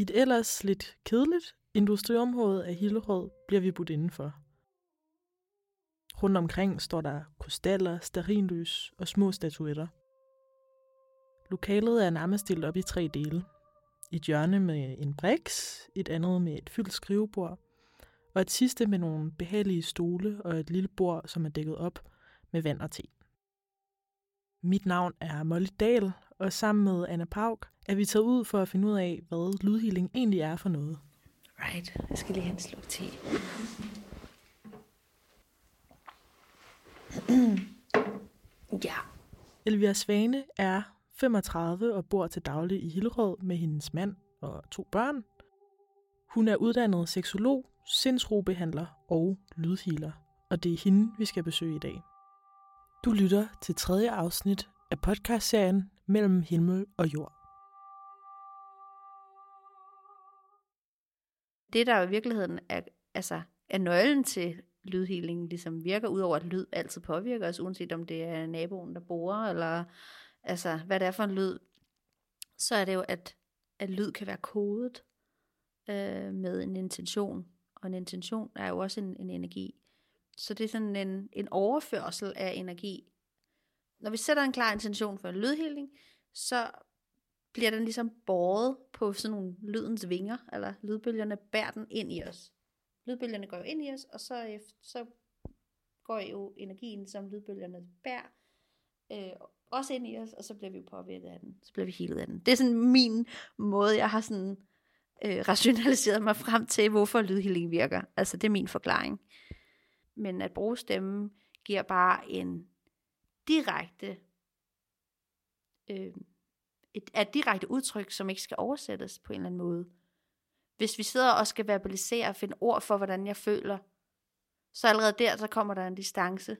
I et ellers lidt kedeligt industriområde af Hillerød bliver vi budt indenfor. Rundt omkring står der krystaller, sterinlys og små statuetter. Lokalet er nærmest delt op i tre dele. Et hjørne med en briks, et andet med et fyldt skrivebord, og et sidste med nogle behagelige stole og et lille bord, som er dækket op med vand og te. Mit navn er Molly Dahl, og sammen med Anna Pauk er vi taget ud for at finde ud af, hvad lydhealing egentlig er for noget. Right, jeg skal lige have en sluk te. ja. Elvira Svane er 35 og bor til daglig i Hillerød med hendes mand og to børn. Hun er uddannet seksolog, sindsrobehandler og lydhealer, og det er hende, vi skal besøge i dag. Du lytter til tredje afsnit af podcastserien Mellem himmel og jord. Det, der i virkeligheden er, altså, er nøglen til lydhealing, ligesom virker, udover at lyd altid påvirker os, uanset om det er naboen, der bor, eller altså, hvad det er for en lyd, så er det jo, at, at lyd kan være kodet øh, med en intention. Og en intention er jo også en, en energi. Så det er sådan en, en overførsel af energi. Når vi sætter en klar intention for en lydhealing, så bliver den ligesom båret på sådan nogle lydens vinger, eller lydbølgerne bærer den ind i os. Lydbølgerne går jo ind i os, og så, efter, så går jo energien, som lydbølgerne bærer, øh, også ind i os, og så bliver vi jo påvirket af den. Så bliver vi helet af den. Det er sådan min måde, jeg har sådan øh, rationaliseret mig frem til, hvorfor lydhealing virker. Altså det er min forklaring. Men at bruge stemmen giver bare en direkte øh, et, et direkte udtryk, som ikke skal oversættes på en eller anden måde. Hvis vi sidder og skal verbalisere og finde ord for, hvordan jeg føler, så allerede der, så kommer der en distance.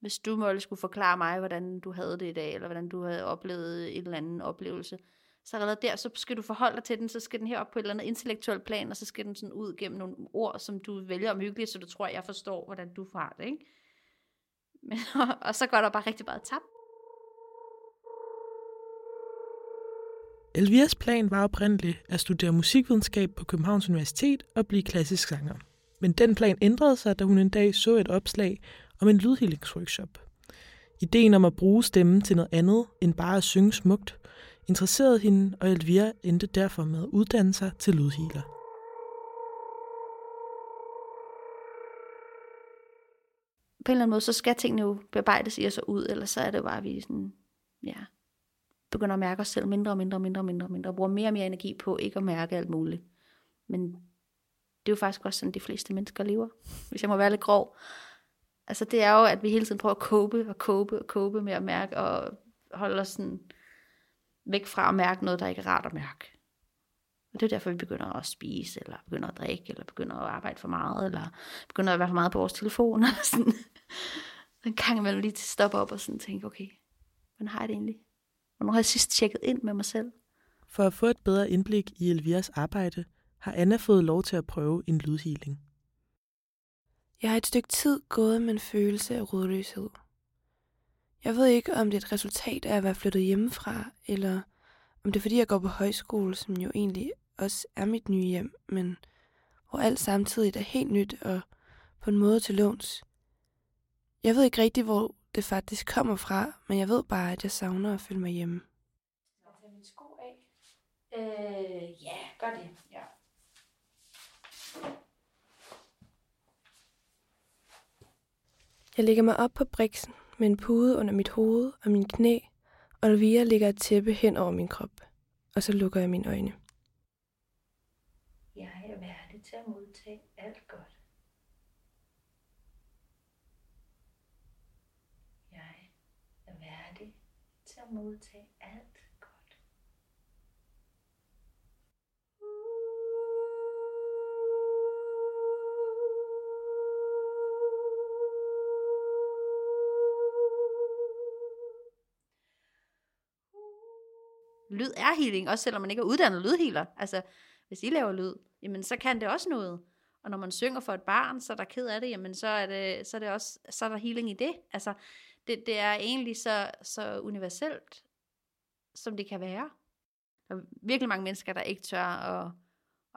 Hvis du måtte skulle forklare mig, hvordan du havde det i dag, eller hvordan du havde oplevet en eller anden oplevelse, så allerede der, så skal du forholde dig til den, så skal den her op på et eller andet intellektuelt plan, og så skal den sådan ud gennem nogle ord, som du vælger omhyggeligt, så du tror, jeg forstår, hvordan du har det, ikke? Men, og, og så går der bare rigtig meget tabt. Elvias plan var oprindeligt at studere musikvidenskab på Københavns Universitet og blive klassisk sanger. Men den plan ændrede sig, da hun en dag så et opslag om en lydhealingsworkshop. Ideen om at bruge stemmen til noget andet end bare at synge smukt, interesserede hende, og Elvira endte derfor med at uddanne sig til lydhealer. På en eller anden måde, så skal tingene jo bearbejdes i os ud, eller så er det bare, at vi sådan, ja, begynder at mærke os selv mindre og mindre og mindre og mindre mindre, og bruger mere og mere energi på ikke at mærke alt muligt. Men det er jo faktisk også sådan, de fleste mennesker lever, hvis jeg må være lidt grov. Altså det er jo, at vi hele tiden prøver at kåbe og kåbe og kåbe med at mærke, og holde os sådan væk fra at mærke noget, der ikke er rart at mærke. Og det er derfor, vi begynder at spise, eller begynder at drikke, eller begynder at arbejde for meget, eller begynder at være for meget på vores telefon. eller sådan. En gang imellem lige til at stoppe op og sådan tænke, okay, hvordan har jeg det egentlig? Hvornår har jeg sidst tjekket ind med mig selv? For at få et bedre indblik i Elviras arbejde, har Anna fået lov til at prøve en lydhealing. Jeg har et stykke tid gået med en følelse af rodløshed. Jeg ved ikke, om det er et resultat af at være flyttet hjemmefra, eller om det er fordi, jeg går på højskole, som jo egentlig også er mit nye hjem, men hvor alt samtidig er helt nyt og på en måde til låns. Jeg ved ikke rigtig, hvor det faktisk kommer fra, men jeg ved bare, at jeg savner at føle mig hjemme. Jeg tage mine sko af? Øh, ja, gør det. Ja. Jeg lægger mig op på briksen med en pude under mit hoved og min knæ, og Elvira lægger et tæppe hen over min krop. Og så lukker jeg mine øjne. Jeg er værdig til at modtage alt godt. Jeg er værdig til at modtage alt godt. Lyd er healing, også selvom man ikke er uddannet lydhealer. Altså, hvis I laver lyd, jamen så kan det også noget. Og når man synger for et barn, så er der ked af det, jamen så er, det, så er, det også, så er der healing i det. Altså, det, det er egentlig så, så universelt, som det kan være. Der er virkelig mange mennesker, der ikke tør at,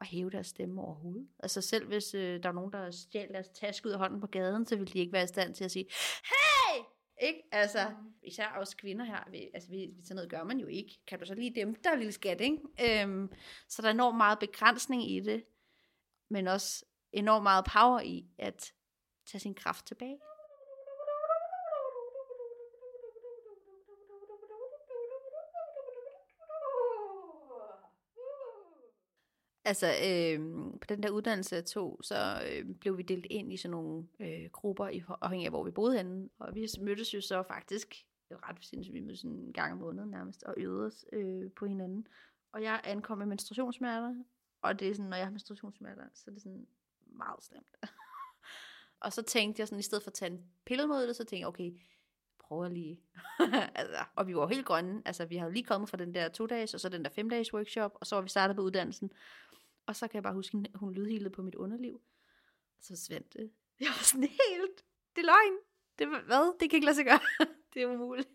at hæve deres stemme overhovedet. Altså selv hvis øh, der er nogen, der stjæler deres taske ud af hånden på gaden, så vil de ikke være i stand til at sige, hey! Ikke? Altså, især også kvinder her, vi, altså vi, sådan noget gør man jo ikke. Kan du så lige dem, der er lille skat, ikke? Øhm, så der er enormt meget begrænsning i det, men også enormt meget power i at tage sin kraft tilbage. Altså, øh, på den der uddannelse jeg tog, så øh, blev vi delt ind i sådan nogle øh, grupper, i, afhængig af hvor vi boede henne. Og vi mødtes jo så faktisk ret sindssygt, vi mødtes en gang om måneden nærmest, og øvede os øh, på hinanden. Og jeg ankom med menstruationssmerter, og det er sådan, når jeg har menstruationssmerter, så er det sådan meget slemt. og så tænkte jeg sådan, i stedet for at tage en pille mod det, så tænkte jeg, okay, prøver lige. altså, og vi var helt grønne. Altså, vi havde lige kommet fra den der to dages, og så den der fem dages workshop, og så var vi startet på uddannelsen. Og så kan jeg bare huske, at hun lydhilede på mit underliv. Og så svandt det. Jeg var sådan helt, det er løgn. Det, hvad? Det kan ikke lade sig gøre. det er umuligt.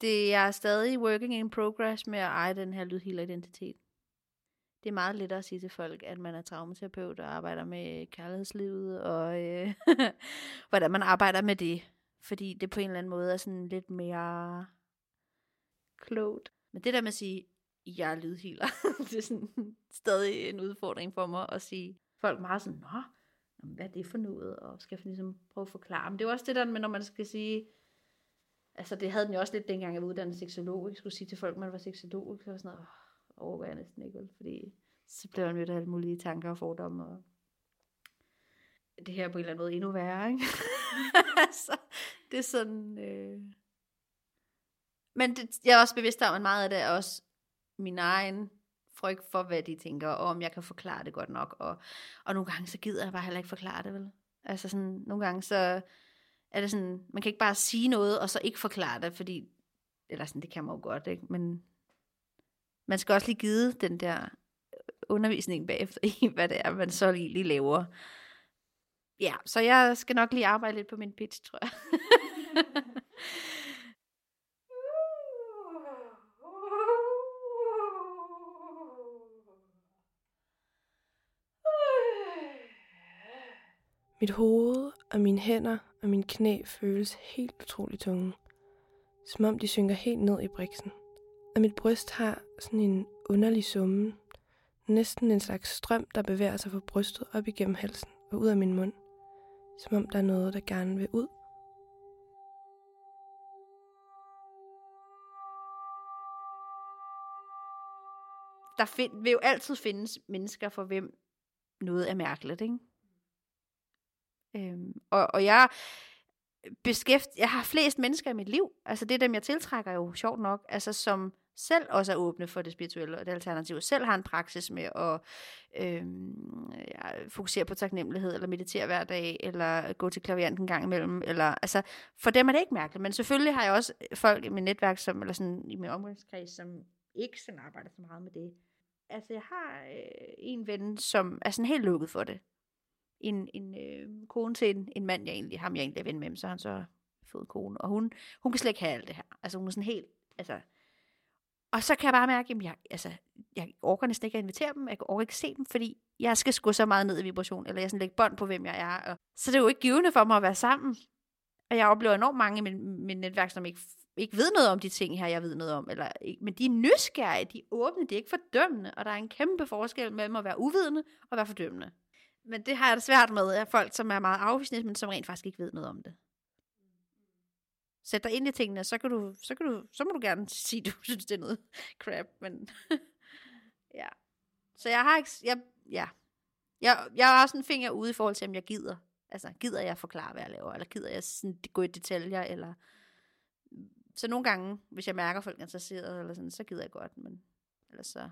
Det er stadig working in progress med at eje den her lydhealer identitet det er meget lettere at sige til folk, at man er traumaterapeut og arbejder med kærlighedslivet, og øh, hvordan man arbejder med det. Fordi det på en eller anden måde er sådan lidt mere klogt. Men det der med at sige, jeg er lydhealer, det er sådan stadig en udfordring for mig at sige. Folk meget sådan, nå, hvad er det for noget? Og skal jeg ligesom prøve at forklare. Men det er også det der med, når man skal sige, altså det havde den jo også lidt dengang, jeg var uddannet seksolog. Jeg skulle sige til folk, at man var seksolog. Så var sådan noget, overgår jeg næsten ikke, vel? fordi så bliver man mødt af alle mulige tanker og fordomme, og det her på en eller anden måde endnu værre, ikke? altså, det er sådan... Øh... Men det, jeg er også bevidst om, at meget af det er også min egen frygt for, hvad de tænker, og om jeg kan forklare det godt nok. Og, og nogle gange, så gider jeg bare heller ikke forklare det, vel? Altså sådan, nogle gange, så er det sådan, man kan ikke bare sige noget, og så ikke forklare det, fordi, eller sådan, det kan man jo godt, ikke? Men man skal også lige give den der øh, undervisning bagefter i, hvad det er, man så lige, lige laver. Ja, så jeg skal nok lige arbejde lidt på min pitch, tror jeg. Mit hoved og mine hænder og mine knæ føles helt utroligt tunge. Som om de synker helt ned i briksen og mit bryst har sådan en underlig summe. Næsten en slags strøm, der bevæger sig fra brystet op igennem halsen og ud af min mund. Som om der er noget, der gerne vil ud. Der find, vil jo altid findes mennesker, for hvem noget er mærkeligt, ikke? Øhm, og, og jeg beskæft, jeg har flest mennesker i mit liv, altså det er dem, jeg tiltrækker jo, sjovt nok, altså som selv også er åbne for det spirituelle og det alternative, selv har en praksis med at øh, ja, fokusere på taknemmelighed, eller meditere hver dag, eller gå til klavianten en gang imellem, eller, altså, for dem er det ikke mærkeligt, men selvfølgelig har jeg også folk i mit netværk, som, eller sådan i min omgangskreds, som ikke sådan arbejder så meget med det. Altså, jeg har øh, en ven, som er sådan helt lukket for det. En, en øh, kone til en, en mand, jeg egentlig, ham jeg egentlig er ven med, så har han så fået kone, og hun, hun kan slet ikke have alt det her. Altså, hun er sådan helt, altså, og så kan jeg bare mærke, at jeg, altså, jeg orker næsten ikke at invitere dem, jeg orker ikke se dem, fordi jeg skal sgu så meget ned i vibration, eller jeg sådan lægger bånd på, hvem jeg er. Og, så det er jo ikke givende for mig at være sammen. Og jeg oplever enormt mange i min, min netværk, som ikke, ikke ved noget om de ting her, jeg ved noget om. Eller, men de er nysgerrige, de er åbne, de er ikke fordømmende. Og der er en kæmpe forskel mellem at være uvidende og være fordømmende. Men det har jeg det svært med, at folk, som er meget afvisende, men som rent faktisk ikke ved noget om det sæt dig ind i tingene, så, kan du, så, kan du, så må du gerne sige, du synes, det er noget crap, men ja. Så jeg har ikke, jeg, ja. Jeg, jeg har også en finger ude i forhold til, om jeg gider. Altså, gider jeg forklare, hvad jeg laver, eller gider jeg sådan, gå i detaljer, eller... Så nogle gange, hvis jeg mærker, at folk er interesseret, eller sådan, så gider jeg godt, men ellers så,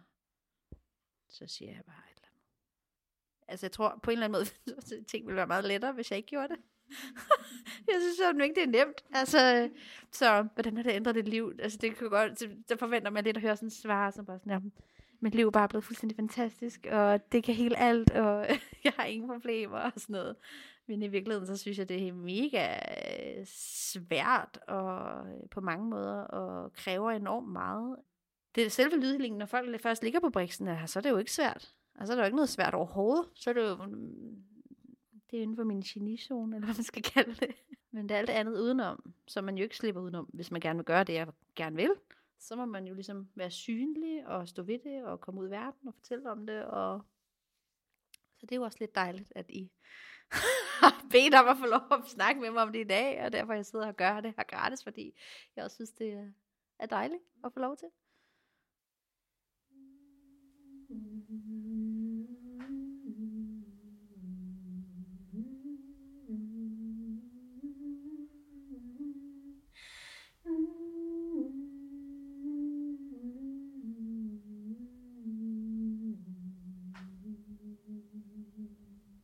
så siger jeg bare. Altså, jeg tror på en eller anden måde, at ting ville være meget lettere, hvis jeg ikke gjorde det. jeg synes jo ikke, det er nemt. Altså, så hvordan har det ændret dit liv? Altså, det kan godt, så, forventer man lidt at høre sådan svar, som bare sådan, mit liv er bare blevet fuldstændig fantastisk, og det kan hele alt, og jeg har ingen problemer og sådan noget. Men i virkeligheden, så synes jeg, det er mega svært og øh, på mange måder, og kræver enormt meget. Det er selve lydhealingen, når folk først ligger på briksen, så er det jo ikke svært. Altså, der er jo ikke noget svært overhovedet. Så er det jo mm, det er inden for min genizone, eller hvad man skal kalde det. Men det er alt andet udenom, som man jo ikke slipper udenom, hvis man gerne vil gøre det, jeg gerne vil. Så må man jo ligesom være synlig og stå ved det og komme ud i verden og fortælle om det. Og... Så det er jo også lidt dejligt, at I har bedt om at få lov at snakke med mig om det i dag, og derfor jeg sidder og gør det her gratis, fordi jeg også synes, det er dejligt at få lov til.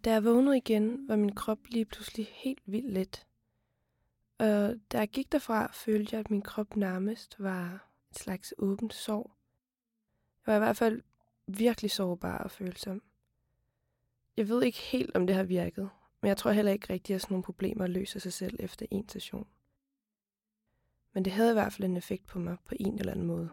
Da jeg vågnede igen, var min krop lige pludselig helt vildt let. Og da jeg gik derfra, følte jeg, at min krop nærmest var et slags åbent sår. Jeg var i hvert fald virkelig sårbar og følsom. Jeg ved ikke helt, om det har virket, men jeg tror heller ikke rigtigt, at sådan nogle problemer løser sig selv efter en session. Men det havde i hvert fald en effekt på mig på en eller anden måde.